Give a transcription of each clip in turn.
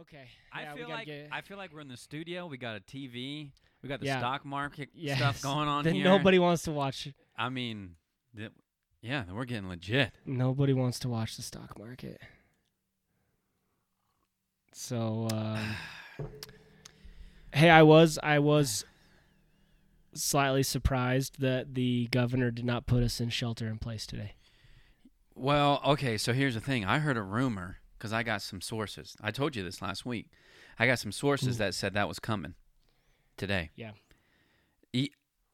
Okay. I yeah, we feel like I feel like we're in the studio. We got a TV. We got the Yeah. stock market Yes. stuff going on that here. nobody wants to watch. I mean, th- yeah, we're getting legit. Nobody wants to watch the stock market. So, um, hey, I was I was slightly surprised that the governor did not put us in shelter in place today. Well, okay, so here's the thing. I heard a rumor because I got some sources. I told you this last week. I got some sources Ooh. that said that was coming today. Yeah.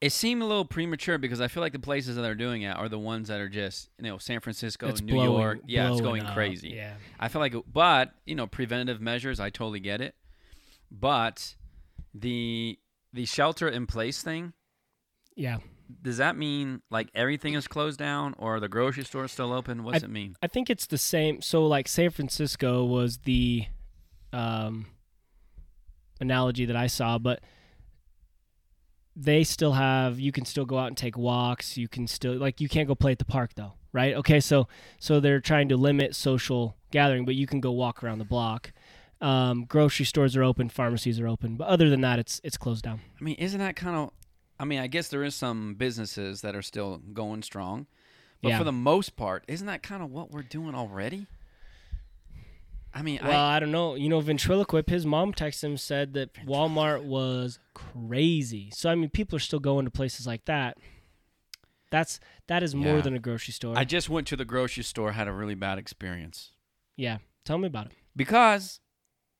It seemed a little premature because I feel like the places that are doing it are the ones that are just, you know, San Francisco, It's New blowing- York. Yeah, it's going up. crazy. Yeah. I feel like, it- but you know, preventative measures. I totally get it, but the the shelter in place thing. Yeah. Does that mean like everything is closed down, or the grocery stores still open? What's it mean? I think it's the same. So, like San Francisco was the um, analogy that I saw, but they still have. You can still go out and take walks. You can still like you can't go play at the park though, right? Okay, so so they're trying to limit social gathering, but you can go walk around the block. Um, grocery stores are open, pharmacies are open, but other than that, it's it's closed down. I mean, isn't that kind of? I mean, I guess there is some businesses that are still going strong, but Yeah. for the most part, isn't that kind of what we're doing already? I mean, Well, I, I, don't know. You know, ventriloquist. His mom texted him said that Walmart was crazy. So I mean, people are still going to places like that. That's that is more Yeah. than a grocery store. I just went to the grocery store, had a really bad experience yeah, tell me about it. because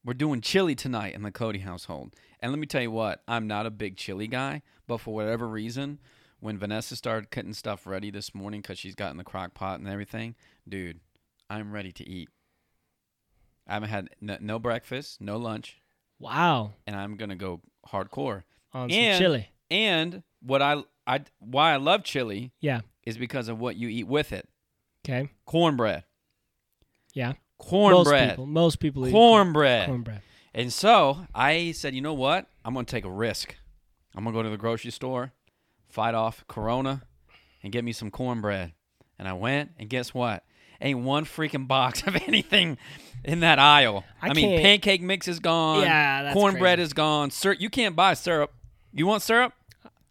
we're doing chili tonight in the Cody household. And let me tell you what, I'm not a big chili guy, but for whatever reason, when Vanessa started cutting stuff ready this morning because she's got in the crock pot and everything, dude, I'm ready to eat. I haven't had no, no breakfast, no lunch, Wow, and I'm gonna go hardcore. on And- some chili. And what I I why I love chili Yeah. is because of what you eat with it. Okay. Cornbread. Yeah. Most Cornbread. people. Most people eat Cornbread. cornbread. And so I said, you know what? I'm going to take a risk. I'm going to go to the grocery store, fight off Corona, and get me some cornbread. And I went, and guess what? Ain't one freaking box of anything in that aisle. I I, mean, pancake mix is gone. Yeah, cornbread crazy. is gone. Sir, you can't buy syrup. You want syrup?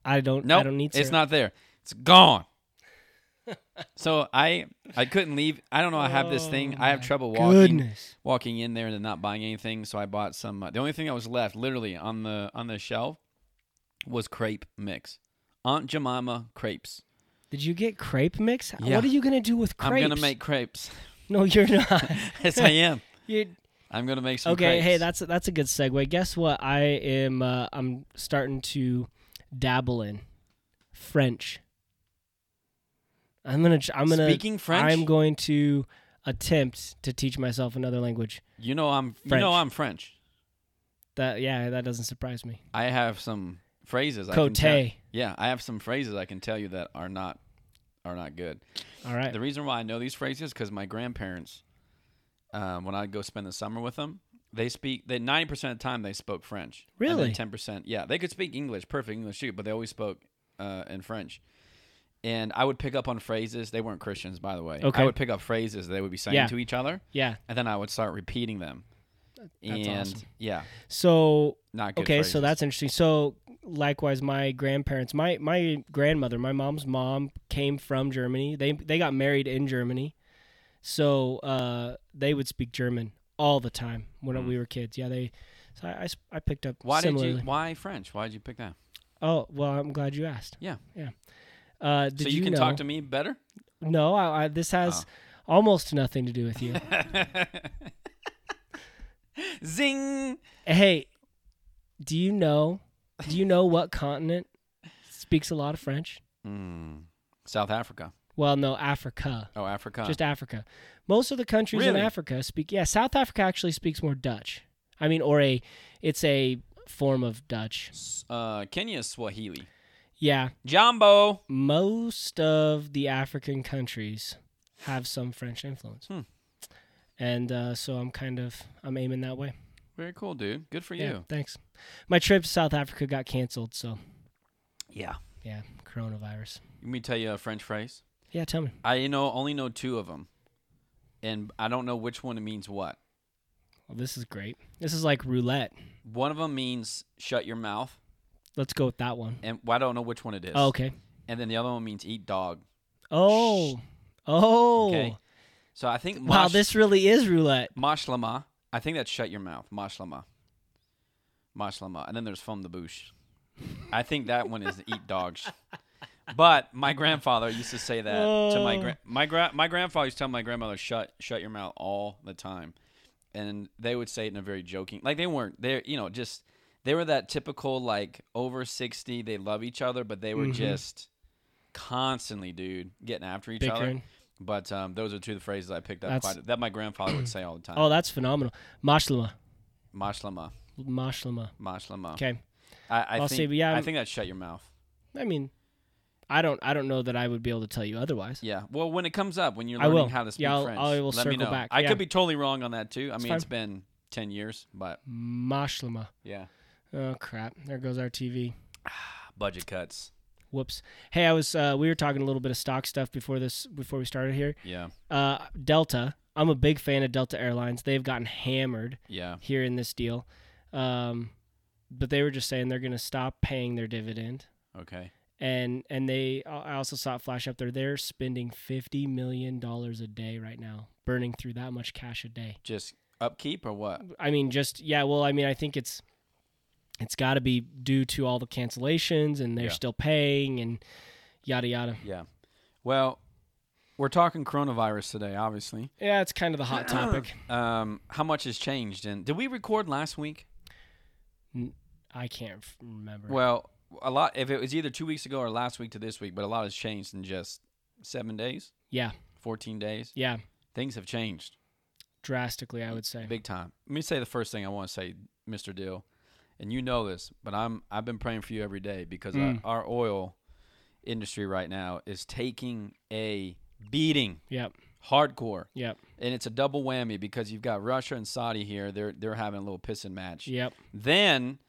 I don't. No, I don't need. Syrup. It's not there. It's gone. So I I couldn't leave. I don't know. I have this thing. Oh I have trouble walking Goodness. walking in there and not buying anything. So I bought some. Uh, the only thing that was left, literally on the on the shelf, was crepe mix. Aunt Jemima crepes. Did you get crepe mix? Yeah. What are you gonna do with crepes? I'm gonna make crepes. No, you're not. yes, I am. You're, I'm gonna make some. okay, crepes. hey, that's a, that's a good segue. Guess what? I am. Uh, I'm starting to dabble in French. I'm gonna. I'm gonna. speaking French. I'm going to attempt to teach myself another language. you know I'm. You French. know I'm French. That yeah, that doesn't surprise me. I have some phrases. I can tell, Cote. yeah, I have some phrases I can tell you that are not are not good. All right. The reason why I know these phrases is because my grandparents, um, when I go spend the summer with them, they speak. They ninety percent of the time they spoke French. Really? Ten percent, yeah. They could speak English, perfect English too, but they always spoke uh, in French. And I would pick up on phrases. They weren't Christians, by the way. Okay. I would pick up phrases they would be saying Yeah. to each other, Yeah. and then I would start repeating them. That's and awesome. yeah, So not good. okay, so that's interesting. So likewise, my grandparents, my my grandmother, my mom's mom came from Germany. They they got married in Germany, so uh, they would speak German all the time when Hmm. we were kids. Yeah, they. So I I picked up why similarly. did you? Why French? Why did you pick that? Oh well, I'm glad you asked. Yeah. yeah. Uh, did so you, can know, talk to me better. No, I, I, this has Oh. almost nothing to do with you. Zing. hey, do you know? Do you know what continent speaks a lot of French? Mm. South Africa. Well, no, Africa. Oh, Africa. Just Africa. Most of the countries in Africa speak. Yeah, South Africa actually speaks more Dutch. I mean, or a, it's a form of Dutch. Uh, Kenya Swahili. Yeah, Jambo. most of the African countries have some French influence, Hmm. and uh, so I'm kind of I'm aiming that way. Very cool, dude. Good for Yeah, you. thanks. My trip to South Africa got canceled, so Yeah. yeah, coronavirus. Let me tell you a French phrase. Yeah, tell me. I you know only know two of them, and I don't know which one means what. Well, this is great. This is like roulette. One of them means shut your mouth, Let's go with that one. and well, I don't know which one it is. Oh, okay. And then the other one means eat dog. Oh. Oh. Okay. So I think Wow, mosh, this really is roulette. mashlama. I think that's shut your mouth. Mashlama. Mashlama. And then there's from the bush. I think that one is eat dogs. But my grandfather used to say that to my Oh. gra- my gra- my grandfather used to tell my grandmother shut shut your mouth all the time, and they would say it in a very joking like they weren't they you know just they were that typical like over sixty they love each other but they were Mhm. just constantly dude getting after each other. But um, those are two of the phrases I picked up quite that my grandfather would say all the time. Oh, that's phenomenal. Mashlama. Mashlama, Mashlama. mashlama. Okay. I, I I'll think say, yeah, I I'm- think that's shut your mouth. I mean, I don't I don't know that I would be able to tell you otherwise. Yeah. Well, when it comes up, when you're I learning will. how to speak Yeah, I'll- French, I will let me circle know. back. I Yeah. could be totally wrong on that too. I It's mean, fine. it's been ten years, but Mashlama. yeah. Oh crap. There goes our TV. Budget cuts. Whoops. Hey, I was uh, we were talking a little bit of stock stuff before this before we started here. Yeah. Uh, Delta. I'm a big fan of Delta Airlines. They've gotten hammered Yeah. here in this deal. Um, but they were just saying they're going to stop paying their dividend. Okay. And and they I also saw it flash up there. They're spending 50 million dollars a day right now, burning through that much cash a day. Just upkeep or what? I mean, just yeah. Well, I mean, I think it's it's got to be due to all the cancellations, and they're Yeah. still paying, and yada yada. Yeah. Well, we're talking coronavirus today, obviously. Yeah, it's kind of the hot topic. Um, how much has changed? And did we record last week? I can't remember. Well, a lot. If it was either two weeks ago or last week to this week, but a lot has changed in just seven days, yeah, fourteen days. yeah, Things have changed. drastically, I would say. Big time. Let me say the first thing I want to say, Mr. Dill, and you know this, but I'm I've been praying for you every day because Mm. our, our oil industry right now is taking a beating, Yep, hardcore, yep, and it's a double whammy because you've got Russia and Saudi here. They're they're having a little pissing match. yep. Then,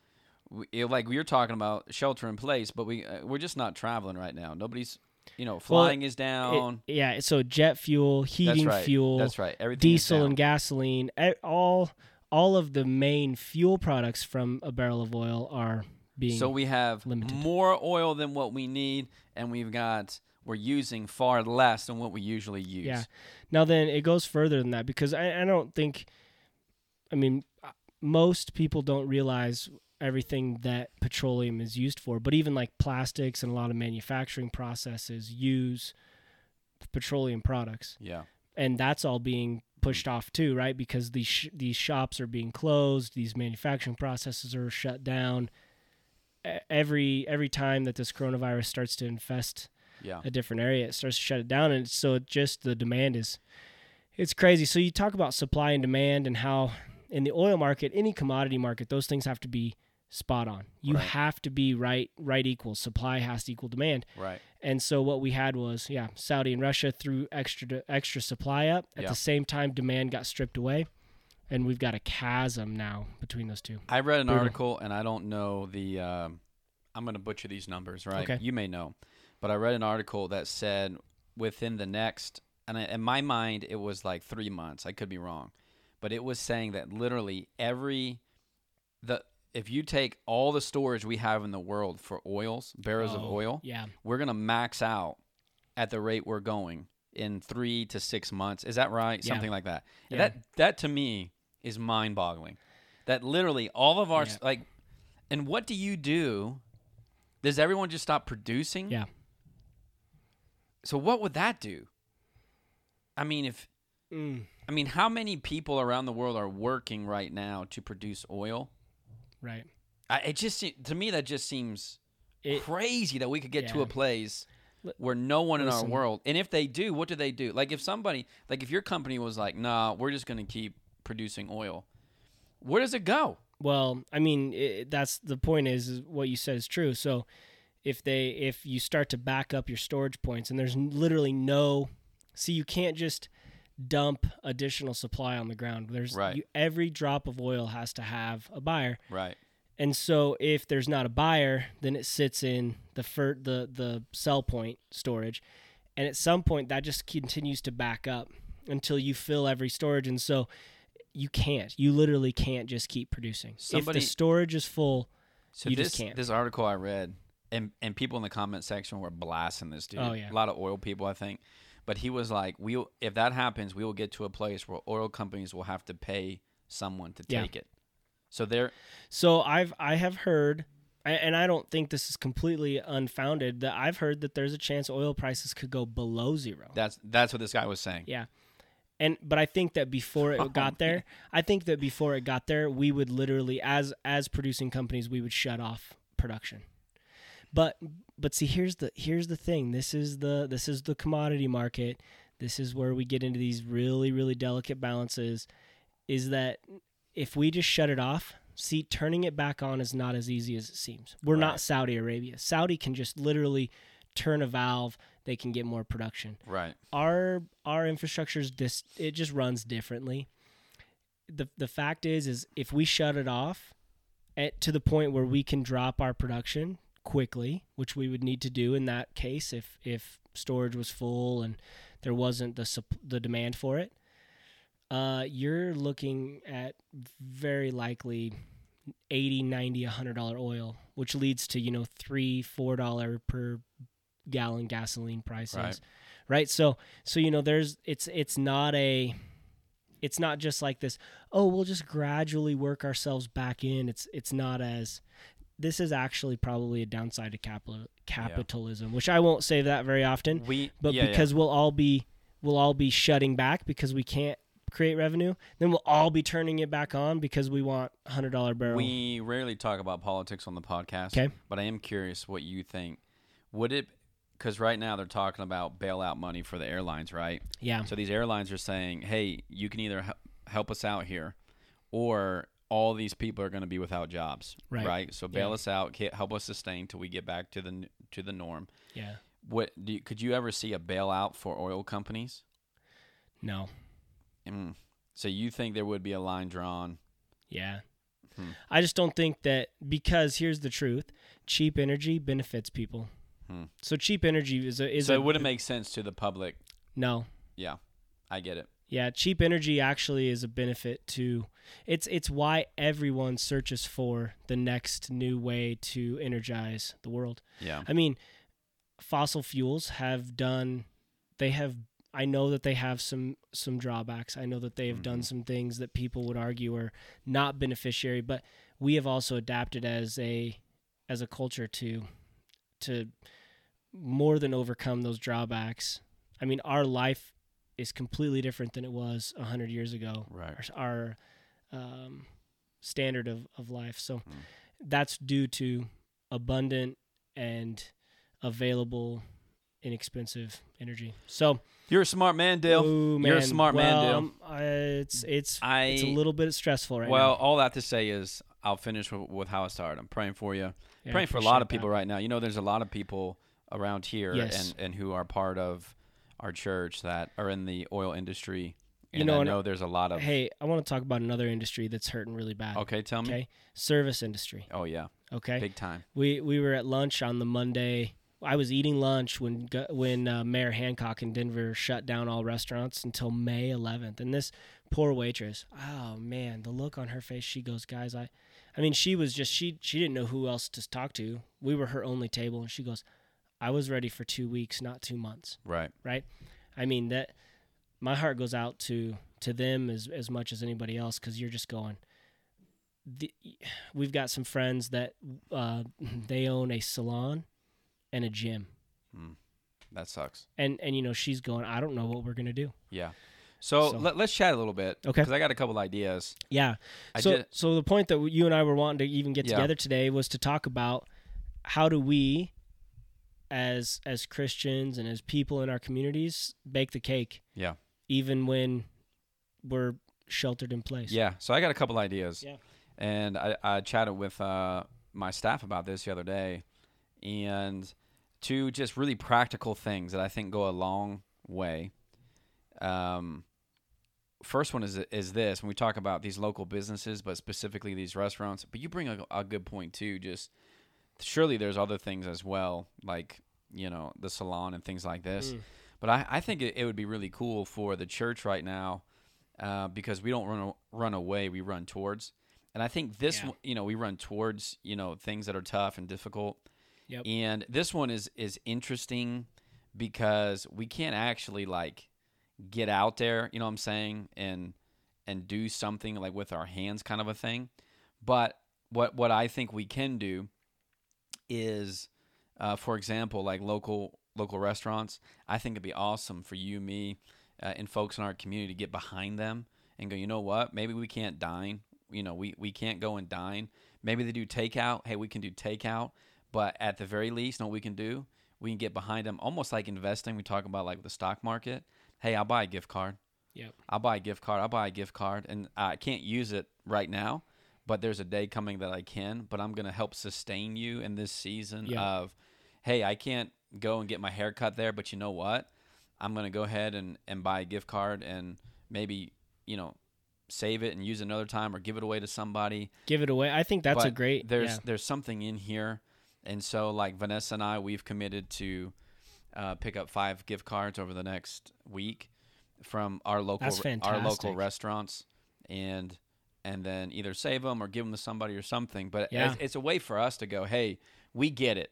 it- like we were talking about shelter in place, but we uh, we're just not traveling right now. Nobody's, you know, flying is It- down. yeah, so jet fuel, That's heating right. fuel, That's right. Everything is diesel and gasoline, all all of the main fuel products from a barrel of oil are being So we have limited. more oil than what we need, and we've got we're using far less than what we usually use. Yeah. Now then, it goes further than that because I, I don't think, I mean, uh, most people don't realize everything that petroleum is used for. But even like plastics and a lot of manufacturing processes use petroleum products, Yeah. and that's all being pushed off too, right? Because these sh- these shops are being closed, these manufacturing processes are shut down. Every every time that this coronavirus starts to infest Yeah. a different area, it starts to shut it down, and so it just the demand is it's crazy. So you talk about supply and demand and how in the oil market, any commodity market, those things have to be spot on. You Right. have to be right right equal. Supply has to equal demand. Right. And so what we had was, yeah, Saudi and Russia threw extra extra supply up. At Yeah. the same time, demand got stripped away, and we've got a chasm now between those two. I read an Brutal. article, and I don't know the. Um, I'm going to butcher these numbers, right? Okay. You may know, but I read an article that said within the next, and in my mind, it was like three months. I could be wrong, but it was saying that literally every the if you take all the storage we have in the world for oils, barrels of Oh, oil, Yeah. we're gonna max out at the rate we're going in three to six months. Is that right? Yeah. Something like that. Yeah. That that to me is mind boggling. That literally all of our Yeah. like, and what do you do? Does everyone just stop producing? Yeah. So what would that do? I mean, if Mm, I mean, how many people around the world are working right now to produce oil? Right. I, it just to me that just seems It, crazy that we could get to a place where no one in our world and if they do what do they do like if somebody like if your company was like nah we're just going to keep producing oil where does it go Well, I mean, it, that's the point. Is, is what you said is true. So, if they if you start to back up your storage points, and there's literally no, see, you can't just dump additional supply on the ground. There's Right. you, every drop of oil has to have a buyer, right and so if there's not a buyer, then it sits in the fir- the the sell point storage, and at some point that just continues to back up until you fill every storage, and so you can't. You literally can't just keep producing. Somebody- if the storage is full, So You this just can't. this article I read, and and people in the comment section were blasting this dude. Oh, yeah. a lot of oil people, I think. But he was like, "We will if that happens, we will get to a place where oil companies will have to pay someone to Yeah. take it." So they're So I've I have heard, and I don't think this is completely unfounded. That I've heard that there's a chance oil prices could go below zero. that's that's what this guy was saying. Yeah, and but I think that before it Oh, got there, I think that before it got there, we would literally, as as producing companies, we would shut off production. But but see, here's the here's the thing. This is the this is the commodity market. This is where we get into these really really delicate balances. Is that if we just shut it off, see, turning it back on is not as easy as it seems. We're Right. not Saudi Arabia. Saudi can just literally turn a valve. They can get more production Right. our our infrastructure is dis- it just runs differently. The the fact is is if we shut it off at, to the point where we can drop our production quickly, which we would need to do in that case if if storage was full and there wasn't the sup- the demand for it, uh, you're looking at very likely 80 90 100 dollar oil which leads to you know 3 4 dollar per gallon gasoline prices. Right. right? So so you know there's it's it's not a it's not just like this oh we'll just gradually work ourselves back in. It's it's not as this is actually probably a downside to capital capitalism which i won't say that very often We but yeah, yeah. because we'll all be we'll all be shutting back because we can't create revenue then we'll all be turning it back on because we want hundred dollar barrel we rarely talk about politics on the podcast. Okay. But I am curious what you think. Would it because right now they're talking about bailout money for the airlines, right? yeah So these airlines are saying, "Hey, you can either hel- help us out here, or all these people are going to be without jobs, Right. So bail Yeah. us out, help us sustain till we get back to the to the norm. yeah What do you, could you ever see a bailout for oil companies? no Mm. So you think there would be a line drawn? Yeah. Hmm. I just don't think that because here's the truth: cheap energy benefits people. Hmm. So cheap energy is a is so a it wouldn't make sense to the public. no. Yeah, I get it. Yeah, cheap energy actually is a benefit to it's it's why everyone searches for the next new way to energize the world. Yeah, I mean, fossil fuels have done they have I know that they have some some drawbacks. I know that they have done Mhm. some things that people would argue are not beneficiary, but we have also adapted as a as a culture to to more than overcome those drawbacks. I mean, our life is completely different than it was 100 years ago right. our, our um, standard of, of life. So Mm. that's due to abundant and available, inexpensive energy. So, You're a smart man, Dale. oh, You're a man, smart man, Dale. um, I- it's it's I it's a little bit stressful right well, now. Well, all that to say is, I'll finish with, with how I started. I'm praying for you. Yeah, praying for a lot of that. people right now. You know, there's a lot of people around here Yes. and, and who are part of our church that are in the oil industry. You And know, I know there's a lot of. Hey, I want to talk about another industry that's hurting really bad. okay, tell me. Okay, service industry. Oh yeah, Okay, big time. we we were at lunch on the Monday. I was eating lunch when when uh, Mayor Hancock in Denver shut down all restaurants until May 11th, and this poor waitress. Oh man, the look on her face. She goes, guys, I, I mean, she was just she she didn't know who else to talk to. We were her only table, and she goes, I was ready for two weeks, not two months. Right. Right. I mean that my heart goes out to to them as as much as anybody else because you're just going. The, we've got some friends that uh, they own a salon and a gym, That sucks. and and you know she's going. I don't know what we're gonna do. Yeah. So, So- Let, let's chat a little bit. Okay. Because I got a couple ideas. Yeah. I so did. so the point that you and I were wanting to even get Yeah. together today was to talk about how do we, as as Christians and as people in our communities, bake the cake. Yeah. Even when we're sheltered in place. Yeah. So I got a couple ideas. Yeah. And I, I chatted with uh, my staff about this the other day, and two just really practical things that I think go a long way. Um, first one is is this when we talk about these local businesses, but specifically these restaurants. But you bring a, a good point too. Just surely there's other things as well, like you know the salon and things like this. Mm. But I, I think it, it would be really cool for the church right now uh, because we don't run run away, we run towards. And I think this, Yeah. you know, we run towards you know things that are tough and difficult. Yep. And this one is is interesting because we can't actually like get out there, you know what I'm saying, and and do something like with our hands kind of a thing. But what what I think we can do is uh, for example, like local local restaurants, I think it'd be awesome for you, me, uh, and folks in our community to get behind them and go. You know what? Maybe we can't dine. You know, we we can't go and dine. Maybe they do takeout. Hey, we can do takeout. But at the very least, know what we can do? We can get behind them, almost like investing. We talk about like the stock market. Hey, I'll buy a gift card. Yep. I'll buy a gift card. I'll buy a gift card, and I can't use it right now, but there's a day coming that I can. But I'm gonna help sustain you in this season Yeah. of, hey, I can't go and get my hair cut there, but you know what? I'm gonna go ahead and and buy a gift card and maybe you know save it and use it another time or give it away to somebody. Give it away. I think that's a great. There's yeah. there's something in here, and so like Vanessa and I, we've committed to uh, pick up five gift cards over the next week from our local our local restaurants, and and then either save them or give them to somebody or something. But Yeah. it's, it's a way for us to go, hey, we get it.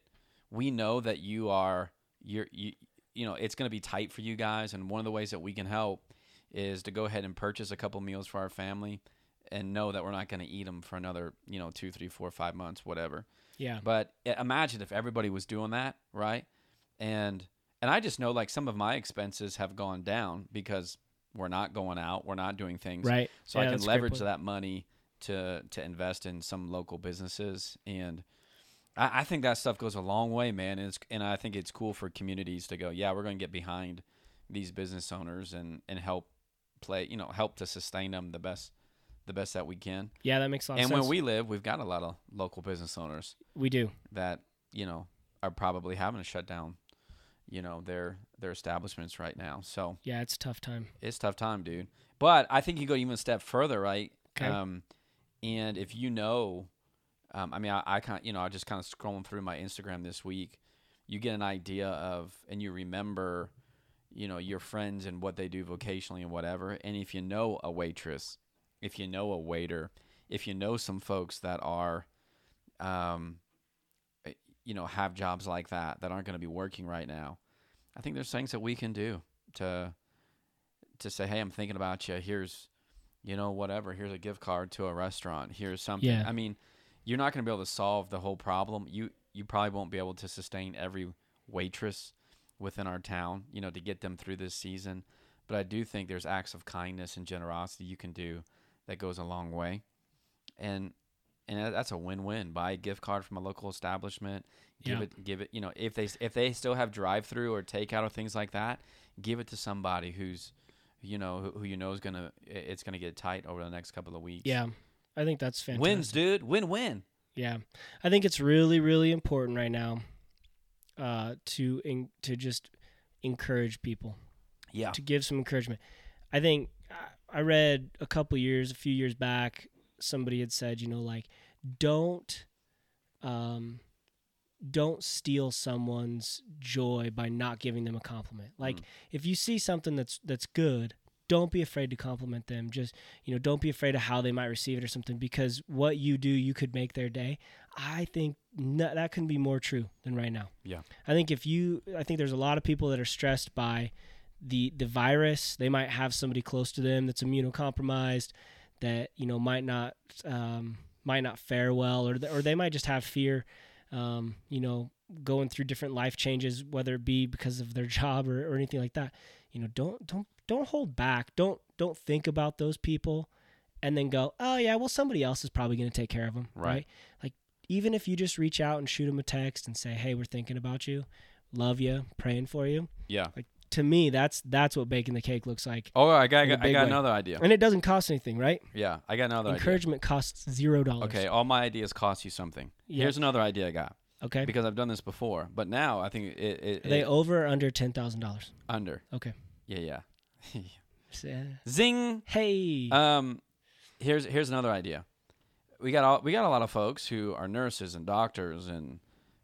We know that you are you're you you know it's going to be tight for you guys, and one of the ways that we can help is to go ahead and purchase a couple meals for our family and know that we're not going to eat them for another you know two three four five months whatever yeah. but imagine if everybody was doing that right and and i just know like some of my expenses have gone down because we're not going out we're not doing things Right. so Yeah, i can that's a great leverage that money to to invest in some local businesses and I, I think that stuff goes a long way man and, it's, and i think it's cool for communities to go yeah we're going to get behind these business owners and and help play you know help to sustain them the best the best that we can Yeah, that makes a lot and of sense. we live we've got a lot of local business owners we do. that you know are probably having to shut down you know their their establishments right now so Yeah, it's a tough time. it's a tough time dude but i think you go even a step further right Okay. um and if you know um, i mean i, I kind you know i just kind of scrolling through my instagram this week you get an idea of and you remember you know your friends and what they do vocationally and whatever and if you know a waitress if you know a waiter if you know some folks that are um you know have jobs like that that aren't going to be working right now i think there's things that we can do to to say hey i'm thinking about you here's you know whatever. Here's a gift card to a restaurant. Here's something. Yeah. i mean you're not going to be able to solve the whole problem. You you probably won't be able to sustain every waitress within our town you know to get them through this season. But i do think there's acts of kindness and generosity you can do that goes a long way. And and that's a win-win. Buy a gift card from a local establishment give Yeah. it give it you know if they if they still have drive-through or takeout or things like that give it to somebody who's you know who, who you know is gonna it's gonna get tight over the next couple of weeks. Yeah, I think that's fantastic. wins dude. Win-win. Yeah, I think it's really, really important right now uh, to in, to just encourage people, yeah. To give some encouragement. I think I- I read a couple years, a few years back, somebody had said, you know, like don't, um, don't steal someone's joy by not giving them a compliment. Like Mm. if you see something that's that's good, don't be afraid to compliment them. Just you know, don't be afraid of how they might receive it or something because what you do, you could make their day. I think no, that couldn't be more true than right now. Yeah. I think if you, I think there's a lot of people that are stressed by the the virus. They might have somebody close to them that's immunocompromised that you know might not um, might not fare well, or th- or they might just have fear. Um, you know, going through different life changes, whether it be because of their job or, or anything like that. You know, don't don't don't hold back. Don't don't think about those people, and then go, oh yeah, well somebody else is probably going to take care of them, Right. right? Like even if you just reach out and shoot them a text and say, hey, we're thinking about you, love you, praying for you. yeah To me, that's that's what baking the cake looks like, oh i got, I got, I got another idea and it doesn't cost anything, right? yeah i got another idea Encouragement costs zero dollars. okay all my ideas cost you something Yeah. here's another idea i got Okay. because i've done this before but now i think it, it, Are they it over or under ten thousand dollars? under Okay. yeah yeah uh, zing Hey. Um, here's here's another idea. We got all, we got a lot of folks who are nurses and doctors and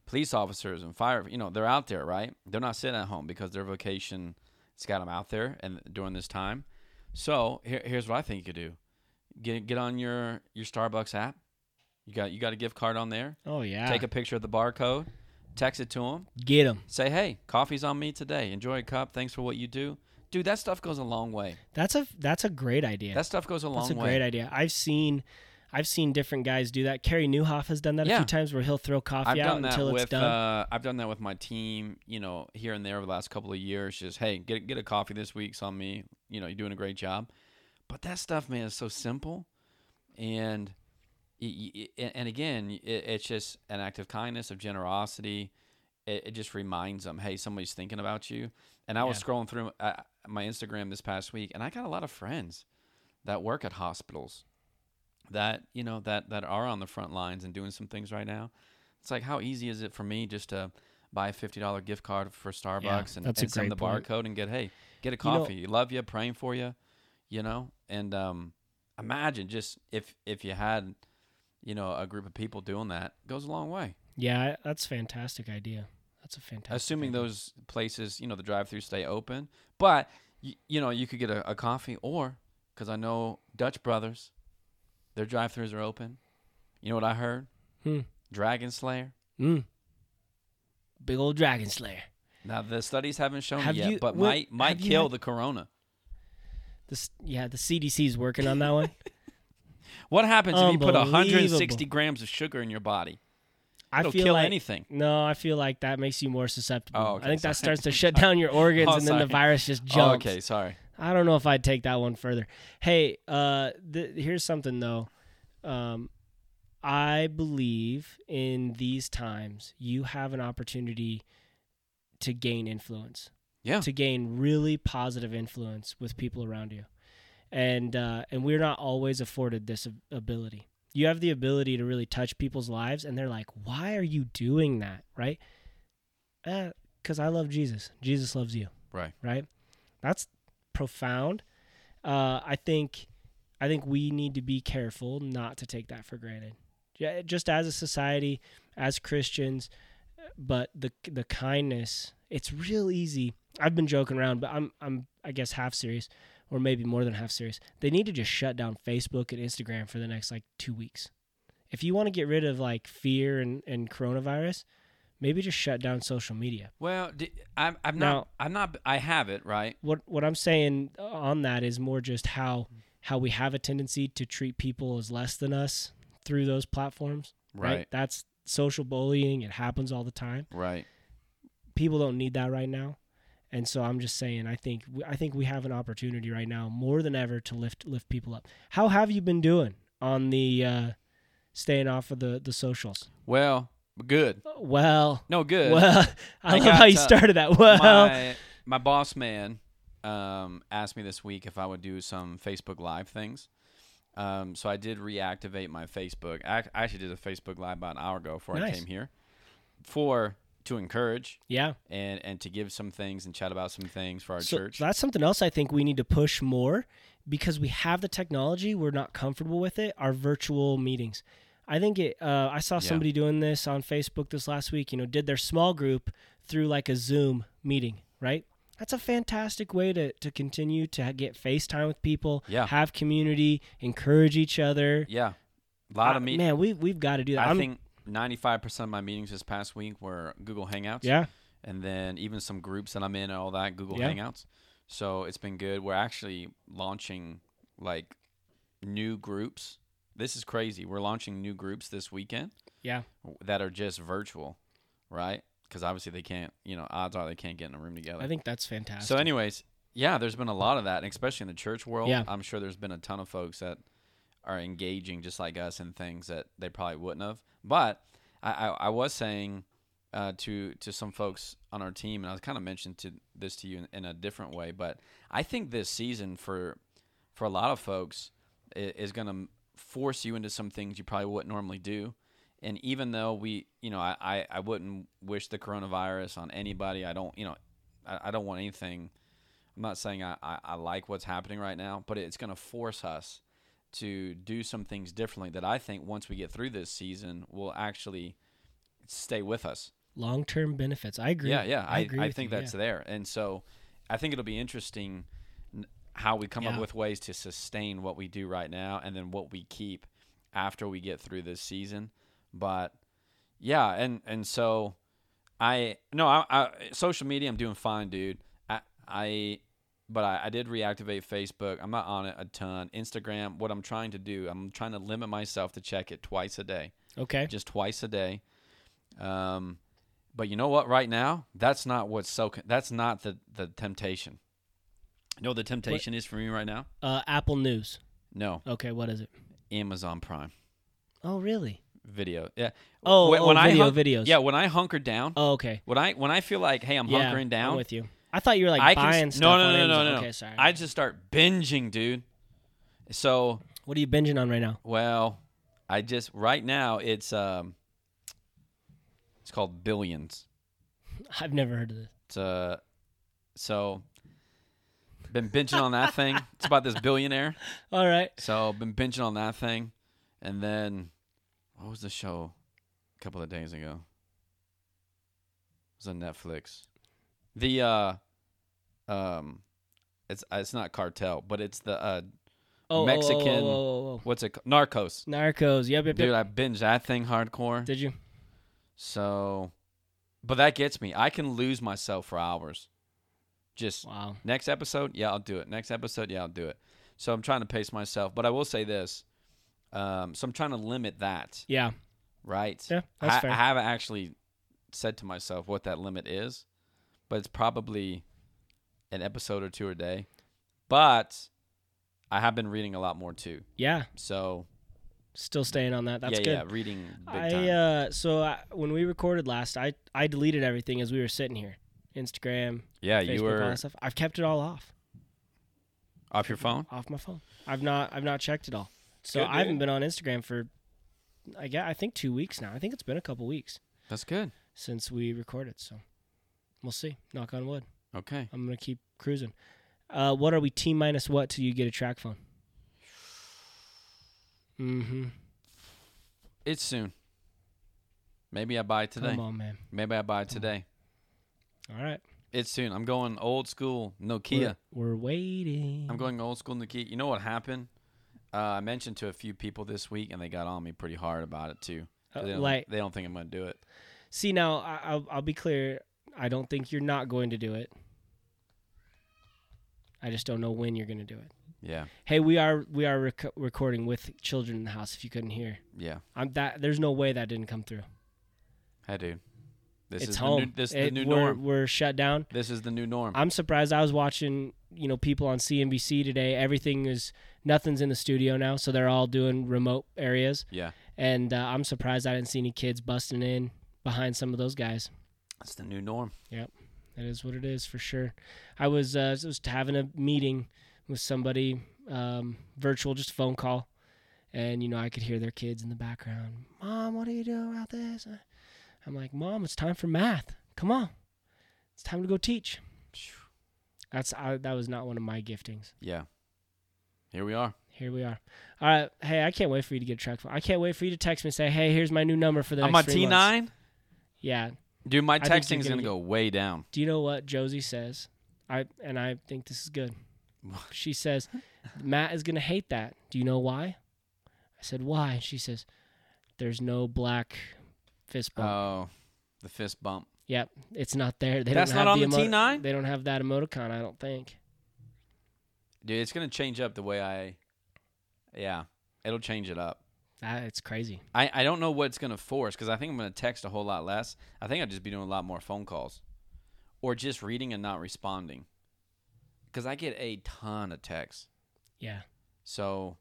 police officers and fire. You know, they're out there, right? They're not sitting at home because their vocation has got them out there and during this time. So here, here's what I think you could do: get get on your your Starbucks app. You got you got a gift card on there. Oh yeah. Take a picture of the barcode, text it to them. Get them. Say, hey, coffee's on me today. Enjoy a cup. Thanks for what you do, dude. That stuff goes a long way. That's a that's a great idea. That stuff goes a long way. That's a way. great idea. I've seen I've seen different guys do that. Carey Nieuwhof has done that a few times where he'll throw coffee I've out done that it's with done. uh, I've done that with my team, you know, here and there over the last couple of years. Just hey, get get a coffee this week's on me. You know, you're doing a great job. But that stuff, man, is so simple, and y- y- and again, it, it's just an act of kindness, of generosity. It, it just reminds them, hey, somebody's thinking about you. And I was scrolling through uh, my Instagram this past week, and I got a lot of friends that work at hospitals that you know that that are on the front lines and doing some things right now. It's like how easy is it for me just to buy a fifty dollar gift card for Starbucks and, that's a and send the point. barcode and get hey get a You know- coffee. Love you, praying for you, you know. And um, imagine just if if you had you know a group of people doing that goes a long way. yeah, that's a fantastic idea. That's a fantastic. Assuming idea. those places you know the drive through stay open, but y- you know you could get a, a coffee or because I know Dutch Brothers, their drive throughs are open. You know what I heard? Hmm. Dragon Slayer. Mm. Big old dragon slayer. Now the studies haven't shown Have it yet, you- but what- might might kill had- the corona. This yeah, the CDC's working on that one. What happens if you put 160 grams of sugar in your body? I It'll feel kill like anything. no, I feel like that makes you more susceptible. Oh, okay, I think that starts to shut down your organs, Oh, and then the virus just Oh, jumps. okay, sorry. I don't know if I'd take that one further. Hey, uh, th- here's something though. Um, I believe in these times you have an opportunity to gain influence, Yeah. to gain really positive influence with people around you, and uh, and we're not always afforded this ability. You have the ability to really touch people's lives, and they're like, "Why are you doing that?" Right? Because I love Jesus. Jesus loves you Right. right? That's profound. Uh, I think I think we need to be careful not to take that for granted. Just as a society, as Christians, but the the kindness, it's real easy. I've been joking around, but I'm I'm I guess half serious or maybe more than half serious. They need to just shut down Facebook and Instagram for the next like 2 weeks. If you want to get rid of like fear and and coronavirus, maybe just shut down social media. Well, d- I'm I'm Now- not I'm not I have it right. what what I'm saying on that is more just how how we have a tendency to treat people as less than us through those platforms. Right. Right. That's social bullying. It happens all the time. Right. People don't need that right now. And so I'm just saying, I think I think we have an opportunity right now more than ever to lift lift people up. How have you been doing on the uh, staying off of the the socials? Well, good. Well, No, good. well, I, I love how you uh, started that. Well, my my boss man um, asked me this week if I would do some Facebook Live things. Um, so I did reactivate my Facebook. I I actually did a Facebook Live about an hour ago before I came here, for to encourage yeah. and and to give some things and chat about some things for our so church. that's something else I think we need to push more because we have the technology. We're not comfortable with it. Our virtual meetings. I think it. Uh, I saw Yeah. somebody doing this on Facebook this last week. You know, did their small group through like a Zoom meeting. Right. That's a fantastic way to to continue to get FaceTime with people. Yeah. Have community. Encourage each other. yeah, a lot of me. Man, we we've got to do that. I I'm- think ninety five percent of my meetings this past week were Google Hangouts. Yeah. and then even some groups that I'm in and all that Google Yeah. Hangouts. So it's been good. We're actually launching like new groups. This is crazy. We're launching new groups this weekend Yeah. that are just virtual, right? Because obviously they can't, you know, odds are they can't get in a room together. I think that's fantastic. so, anyways, yeah, there's been a lot of that, and especially in the church world. Yeah. I'm sure there's been a ton of folks that are engaging just like us in things that they probably wouldn't have. But I, I, I was saying uh, to to some folks on our team, and I was kind of mentioned to this to you in, in a different way, but I think this season for for a lot of folks i- is going to force you into some things you probably wouldn't normally do. And even though we, you know, I, I, I wouldn't wish the coronavirus on anybody. I don't, you know, I, I don't want anything. I'm not saying I, I, I like what's happening right now, but it's going to force us to do some things differently that I think once we get through this season will actually stay with us. long term benefits. I agree. Yeah, yeah, I, I, agree I think you, that's yeah. there, and so I think it'll be interesting. How we come Yeah. up with ways to sustain what we do right now and then what we keep after we get through this season. But yeah, and and so I no, I, I social media I'm doing fine, dude. I I but I, I did reactivate Facebook. I'm not on it a ton. Instagram, what I'm trying to do, I'm trying to limit myself to check it twice a day Okay. just twice a day. Um, but you know what? Right now, that's not what's so. That's not the the temptation. You know what the temptation is for me right now? Uh, Apple News. No, Okay, what is it? Amazon Prime Oh, really? Video. Yeah. Oh, When- oh when I video videos. Yeah, when I hunker down, Oh, okay. when I when I feel like, hey, I'm yeah, hunkering I'm down, with you. I thought you were like I can s- buying no, stuff. no, on no, no, Amazon. no, no. Okay, sorry. I just start binging, dude. So what are you binging on right now? well, I just right now it's um, it's called Billions. I've never heard of this. It's uh, so been binging on that thing. It's about this billionaire. All right. So been binging on that thing, and then what was the show a couple of days ago? It was on Netflix. The uh, um, it's uh, it's not cartel, but it's the uh, Oh, oh, oh, Mexican- Oh, oh, oh, what's it? ca- Narcos. Narcos. Yep, yep, Dude, yep. I binged that thing hardcore. Did you? So, but that gets me. I can lose myself for hours. Just Wow. Next episode, yeah, I'll do it. Next episode, yeah, I'll do it. So I'm trying to pace myself, but I will say this. Um, so I'm trying to limit that, Yeah. right? Yeah, that's I, fair. I haven't actually said to myself what that limit is, but it's probably an episode or two a day. But I have been reading a lot more too. yeah. So Still staying on that. That's yeah, good. yeah, reading big I uh so I, when we recorded last, I I deleted everything as we were sitting here. Instagram, yeah, Facebook, you all were that stuff. I've kept it all off. off your phone. Off my phone. I've not I've not checked it all. So Good, I haven't been on Instagram for I guess, I think 2 weeks now. I think it's been a couple weeks That's good. since we recorded, so we'll see. Knock on wood. Okay. I'm going to keep cruising. Uh what are we T minus what till you get a TracFone? Mm Mhm. It's soon. Maybe I buy it today. Come on, man. Maybe I buy it today. All right. It's soon. I'm going old school Nokia. We're, we're waiting. I'm going old school Nokia. You know what happened? Uh, I mentioned to a few people this week, and they got on me pretty hard about it too. Uh, They don't, like they don't think I'm going to do it. See now, I, I'll I'll be clear. I don't think you're not going to do it. I just don't know when you're going to do it. Yeah, Hey, we are we are rec- recording with children in the house. If you couldn't hear, yeah. I'm that. There's no way that didn't come through. Hey, dude. This it's is home. the new, this is It- the new we're, norm. We're shut down. This is the new norm. I'm surprised. I was watching, you know, people on CNBC today. Everything is nothing's in the studio now, so they're all doing remote areas. yeah, And uh, I'm surprised I didn't see any kids busting in behind some of those guys. that's the new norm. Yep. that is what it is for sure. I was uh, I was having a meeting with somebody, um, virtual, just a phone call, and you know I could hear their kids in the background. Mom, what are you doing about this? I'm like, Mom, it's time for math. Come on, it's time to go teach. That's I, that was not one of my giftings. Yeah. Here we are. Here we are. All right, hey, I can't wait for you to get a TracFone. I can't wait for you to text me and say, Hey, here's my new number for the I'm on three. T9. Yeah. Dude, my think you're texting is gonna going to go way down. Do you know what Josie says? I and I think this is good. She says, Matt is gonna hate that. Do you know why? I said, Why? She says, There's no black fist bump. Oh, the fist bump. yep, it's not there. They That's don't not have on the emo- T9? They don't have that emoticon. I don't think. Dude, it's going to change up the way I. Yeah, it'll change it up. That it's crazy. I, I don't know what it's going to force because I think I'm going to text a whole lot less. I think I'd just be doing a lot more phone calls or just reading and not responding because I get a ton of texts. Yeah. So,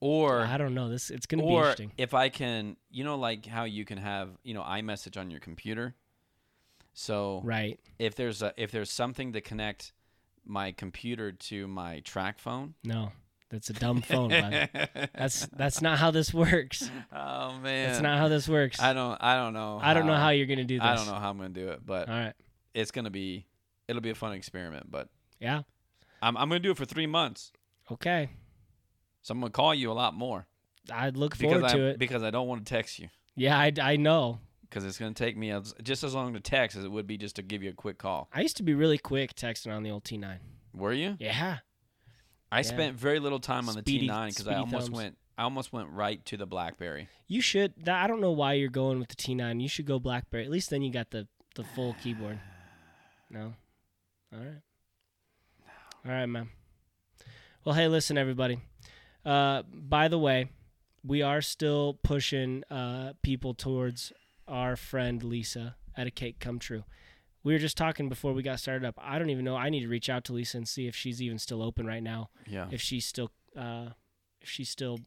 or I don't know. This it's gonna be or interesting. if I can, you know, like how you can have, you know, iMessage on your computer. So Right. if there's a if there's something to connect my computer to my TracFone, No, that's a dumb phone. That's that's not how this works. oh man, That's not how this works. I don't I don't know. I don't know how you're gonna do this. I don't know how I'm gonna do it, but All right. it's gonna be it'll be a fun experiment. But Yeah. I'm I'm gonna do it for three months, Okay. So I'm gonna call you a lot more I'd look forward I to it. because I don't want to text you Yeah, I, I know. because it's gonna take me as, just as long to text as it would be just to give you a quick call. I used to be really quick texting on the old T9. Were you? Yeah. I Yeah. spent very little time on the Speedy- T9 because I almost thumbs. went. I almost went right to the BlackBerry. You should. I don't know why you're going with the T9. You should go BlackBerry. At least then you got the the full keyboard. No. All right. All right, man. Well, hey, listen, everybody. Uh, by the way, we are still pushing uh, people towards our friend Lisa at a cake come true. We were just talking before we got started up. I don't even know. I need to reach out to Lisa and see if she's even still open right now Yeah. if she's still uh, if she's still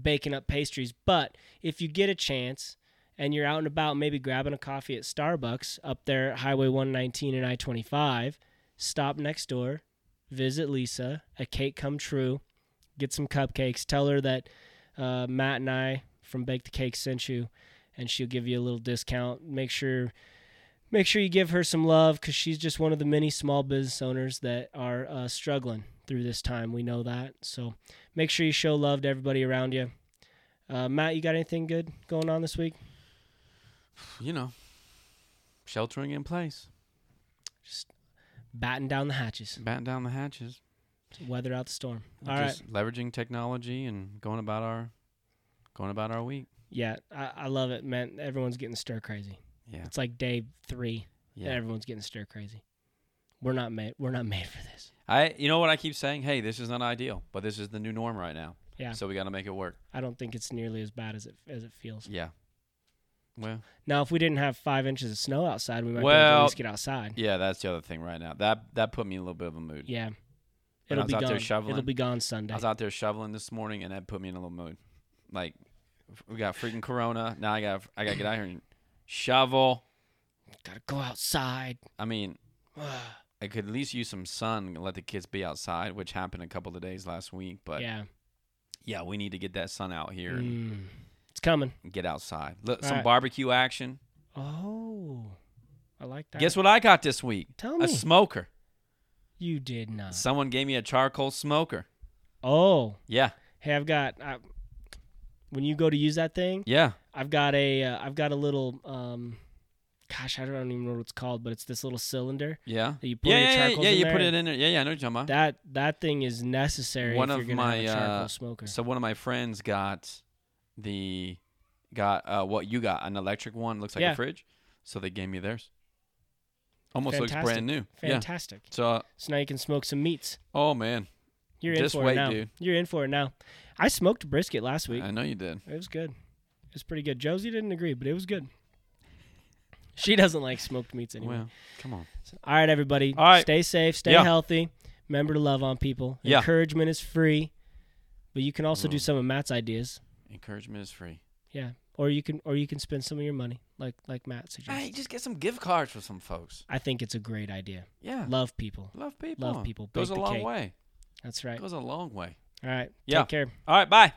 baking up pastries. But if you get a chance and you're out and about, maybe grabbing a coffee at Starbucks up there at Highway 119 and I-25, stop next door, visit Lisa. A cake come true. Get some cupcakes. Tell her that uh, Matt and I from Bake the Cake sent you, and she'll give you a little discount. Make sure. Make sure you give her some love because she's just one of the many small business owners that are uh, struggling through this time. We know that. So make sure you show love to everybody around you. Uh, Matt, you got anything good going on this week? You know, sheltering in place, Just batting down the hatches, batten down the hatches, weather out the storm. All right. leveraging technology and going about our going about our week. Yeah, I, I love it, man. Everyone's getting stir crazy. Yeah. It's like day three, and Yeah. everyone's getting stir crazy. We're not made. We're not made for this. I you know what I keep saying? Hey, this is not ideal, but this is the new norm right now. Yeah. So we got to make it work. I don't think it's nearly as bad as it as it feels. Yeah. Well, Now, if we didn't have five inches of snow outside, we might be able to at least get outside. yeah, that's the other thing right now. That that put me in a little bit of a mood. Yeah, it'll be gone. It'll be gone Sunday. I was out there shoveling this morning, and that put me in a little mood. Like, we got freaking Corona. Now I got I got to get out here and shovel. Gotta go outside. I mean, I could at least use some sun and let the kids be outside, which happened a couple of days last week. But yeah, yeah, we need to get that sun out here Mm. it's coming. get outside. Look, All some right. barbecue action. Oh, I like that. Guess what I got this week? Tell me. A smoker. You did not. Someone gave me a charcoal smoker. Oh, Yeah, hey, I've got. I, when you go to use that thing, yeah. I've got a. Uh, I've got a little. Um, gosh, I don't even know what it's called, but it's this little cylinder Yeah. that you put Yeah, yeah, yeah, yeah. You there. put it in there. Yeah, yeah. I know what you're talking about. That that thing is necessary One of my, have a charcoal uh, smoker. So one of my friends got the got uh, what you got an electric one looks like Yeah. a fridge. So they gave me theirs. Almost looks Fantastic. brand new. Yeah. Fantastic. So uh, So now you can smoke some meats. oh man, You're Just in for wait, it now. dude. You're in for it now. I smoked brisket last week. I know you did. It was good. It was pretty good. Josie didn't agree, but it was good. She doesn't like smoked meats anyway. Well, come on. All right, everybody. All right. Stay safe. Stay Yeah. healthy. Remember to love on people. Yeah. Encouragement is free, but you can also do Mm. some of Matt's ideas. Encouragement is free. Yeah, or you can or you can spend some of your money, like like Matt suggested. Hey, just get some gift cards for some folks. I think it's a great idea. Yeah. Love people. Love people. Love people. Goes Bake a the long cake. way. That's right. Goes a long way. All right. Yeah. Take care. All right. Bye.